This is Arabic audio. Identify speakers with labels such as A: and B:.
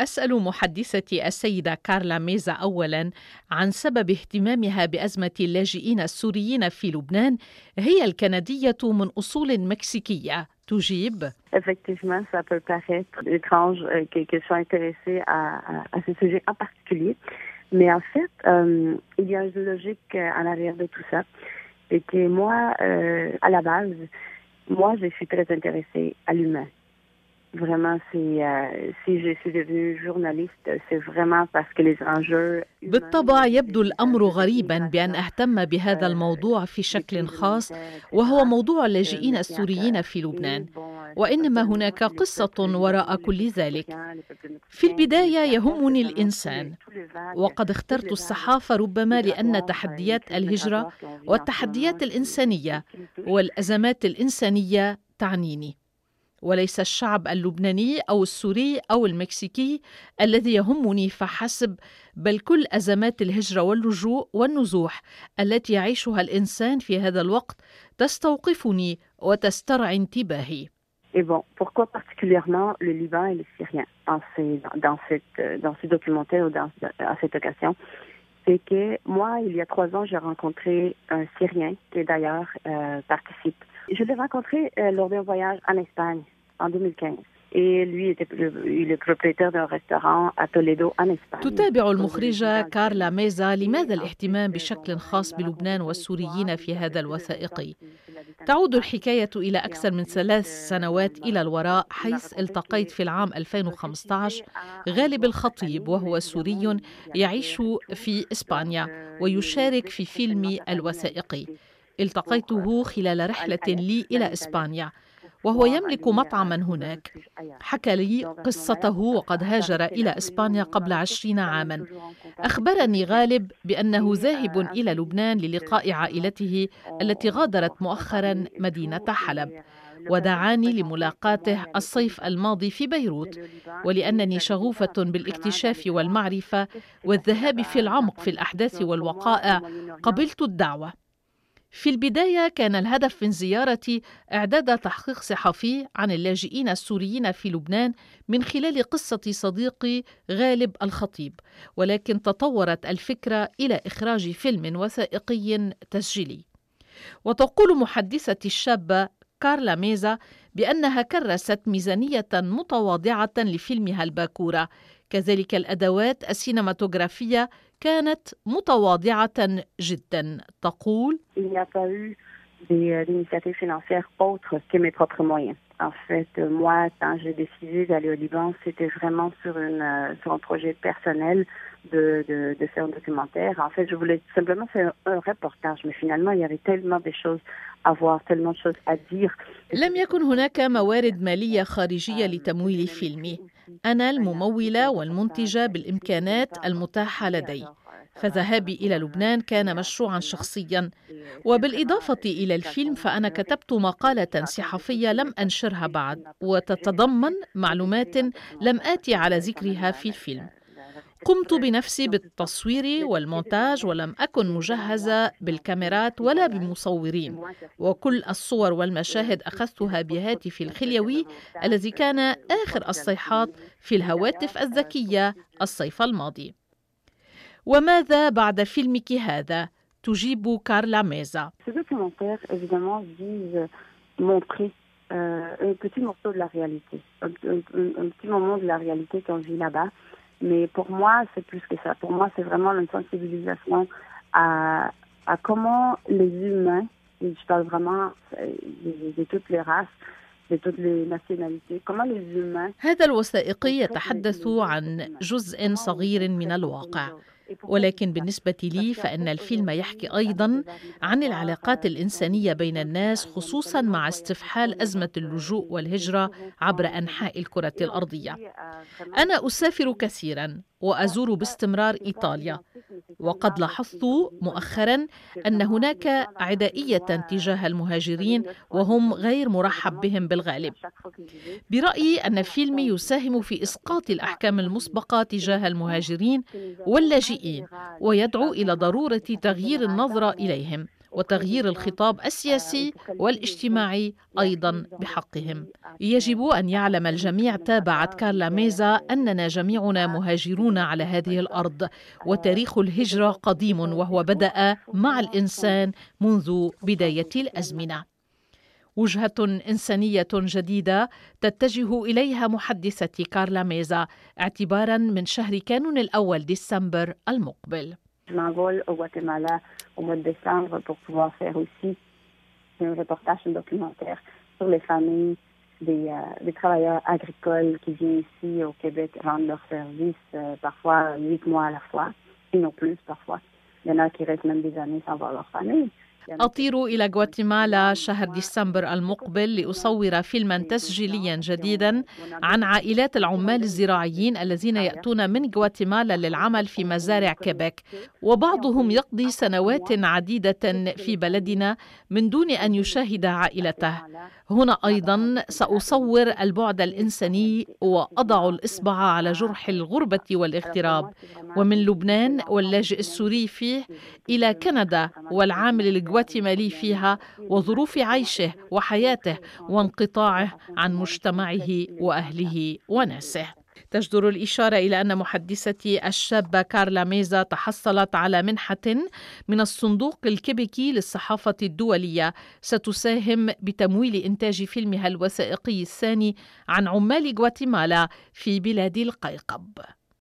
A: أسأل محدثتي السيدة كارلا ميزا أولا عن سبب اهتمامها بأزمة اللاجئين السوريين في لبنان هي الكندية من أصول مكسيكية تجيب
B: Effectivement, ça peut paraître étrange euh, que, que je sois intéressée à, à, à, ce sujet en particulier. Mais en fait, euh, il y a une logique en arrière de tout ça. Et que moi, euh, à la base, moi, je suis très intéressée à l'humain. Vraiment, c'est euh, si je suis devenue journaliste, c'est vraiment parce que les enjeux
A: بالطبع يبدو الأمر غريبا بأن أهتم بهذا الموضوع في شكل خاص وهو موضوع اللاجئين السوريين في لبنان. وإنما هناك قصة وراء كل ذلك. في البداية يهمني الإنسان. وقد اخترت الصحافة ربما لأن تحديات الهجرة والتحديات الإنسانية والأزمات الإنسانية تعنيني. وليس الشعب اللبناني أو السوري أو المكسيكي الذي يهمني فحسب بل كل ازمات الهجره واللجوء والنزوح التي يعيشها الانسان في هذا الوقت تستوقفني وتسترعي انتباهي.
B: Et bon, pourquoi particulièrement le Liban et les Syriens dans, ces, dans, cette, dans ce documentaire ou dans, à cette occasion C'est que moi, il y a trois ans, j'ai rencontré un Syrien qui d'ailleurs euh, participe. Je l'ai rencontré euh, lors d'un voyage en Espagne en 2015. Et lui était propriétaire d'un restaurant à Toledo en Espagne.
A: تتابع المخرجة كارلا ميزا لماذا الاهتمام بشكل خاص بلبنان والسوريين في هذا الوثائقي؟ تعود الحكاية إلى أكثر من ثلاث سنوات إلى الوراء حيث التقيت في العام 2015 غالب الخطيب وهو سوري يعيش في إسبانيا ويشارك في فيلمي الوثائقي. التقيته خلال رحلة لي إلى إسبانيا وهو يملك مطعما هناك. حكى لي قصته وقد هاجر إلى إسبانيا قبل عشرين عاما. أخبرني غالب بأنه ذاهب إلى لبنان للقاء عائلته التي غادرت مؤخرا مدينة حلب ودعاني لملاقاته الصيف الماضي في بيروت ولأنني شغوفة بالاكتشاف والمعرفة والذهاب في العمق في الأحداث والوقائع قبلت الدعوة. في البداية كان الهدف من زيارتي إعداد تحقيق صحفي عن اللاجئين السوريين في لبنان من خلال قصة صديقي غالب الخطيب، ولكن تطورت الفكرة إلى إخراج فيلم وثائقي تسجيلي. وتقول محدثتي الشابة كارلا ميزا بأنها كرست ميزانية متواضعة لفيلمها الباكورة، كذلك الأدوات السينماتوغرافية كانت متواضعة جدا تقول
B: d'initiatives financières autres que mes propres moyens. En fait, moi, quand j'ai décidé d'aller au Liban, c'était vraiment sur, une, sur un projet personnel de, de, de, faire un documentaire. En fait, je voulais simplement faire un reportage, mais finalement, il y avait tellement de choses à voir, tellement de choses à dire.
A: لم يكن هناك موارد مالية خارجية لتمويل فيلمي. أنا الممولة والمنتجة بالإمكانات المتاحة لدي. فذهابي إلى لبنان كان مشروعا شخصيا. وبالإضافة إلى الفيلم فأنا كتبت مقالة صحفيه لم أنشرها بعد وتتضمن معلومات لم آتي على ذكرها في الفيلم. قمت بنفسي بالتصوير والمونتاج ولم أكن مجهزة بالكاميرات ولا بمصورين وكل الصور والمشاهد أخذتها بهاتفي الخليوي الذي كان آخر الصيحات في الهواتف الذكية الصيف الماضي وماذا بعد فيلمك هذا؟ تجيب كارلا ميزا.
B: Euh, un petit morceau de la réalité, un, un, un, petit moment de la réalité qu'on vit là-bas. Mais pour moi, c'est plus que ça. Pour moi, c'est vraiment une sensibilisation à, à comment les humains, et je parle vraiment de, de toutes les races,
A: هذا الوثائقي يتحدث عن جزء صغير من الواقع ولكن بالنسبة لي فإن الفيلم يحكي أيضا عن العلاقات الإنسانية بين الناس خصوصا مع استفحال أزمة اللجوء والهجرة عبر أنحاء الكرة الأرضية. أنا أسافر كثيرا وأزور باستمرار إيطاليا وقد لاحظت مؤخرا أن هناك عدائية تجاه المهاجرين وهم غير مرحب بهم بالغالب برأيي أن الفيلم يساهم في إسقاط الأحكام المسبقة تجاه المهاجرين واللاجئين ويدعو إلى ضرورة تغيير النظرة إليهم وتغيير الخطاب السياسي والاجتماعي أيضا بحقهم. يجب أن يعلم الجميع تابعت كارلا ميزا أننا جميعنا مهاجرون على هذه الأرض وتاريخ الهجرة قديم وهو بدأ مع الإنسان منذ بداية الأزمنة. وجهة إنسانية جديدة تتجه إليها محدثة كارلا ميزا اعتبارا من شهر كانون الأول ديسمبر المقبل.
B: Je m'envole au Guatemala au mois de décembre pour pouvoir faire aussi un reportage, un documentaire sur les familles des, euh, des travailleurs agricoles qui viennent ici au Québec rendre leur service, euh, parfois huit mois à la fois, et non plus parfois. Il y en a qui restent même des années sans voir leur famille.
A: أطير إلى غواتيمالا شهر ديسمبر المقبل لأصور فيلما تسجيليا جديدا عن عائلات العمال الزراعيين الذين يأتون من غواتيمالا للعمل في مزارع كيبيك وبعضهم يقضي سنوات عديدة في بلدنا من دون أن يشاهد عائلته. هنا أيضا سأصور البعد الإنساني وأضع الإصبع على جرح الغربة والاغتراب. ومن لبنان واللاجئ السوري فيه إلى كندا والعامل الجواتيمالي فيها وظروف عيشه وحياته وانقطاعه عن مجتمعه وأهله وناسه. تجدر الإشارة إلى أن محدثتي الشابة كارلا ميزا تحصلت على منحة من الصندوق الكيبيكي للصحافة الدولية. ستساهم بتمويل إنتاج فيلمها الوثائقي الثاني عن عمال غواتيمالا في بلاد القيقب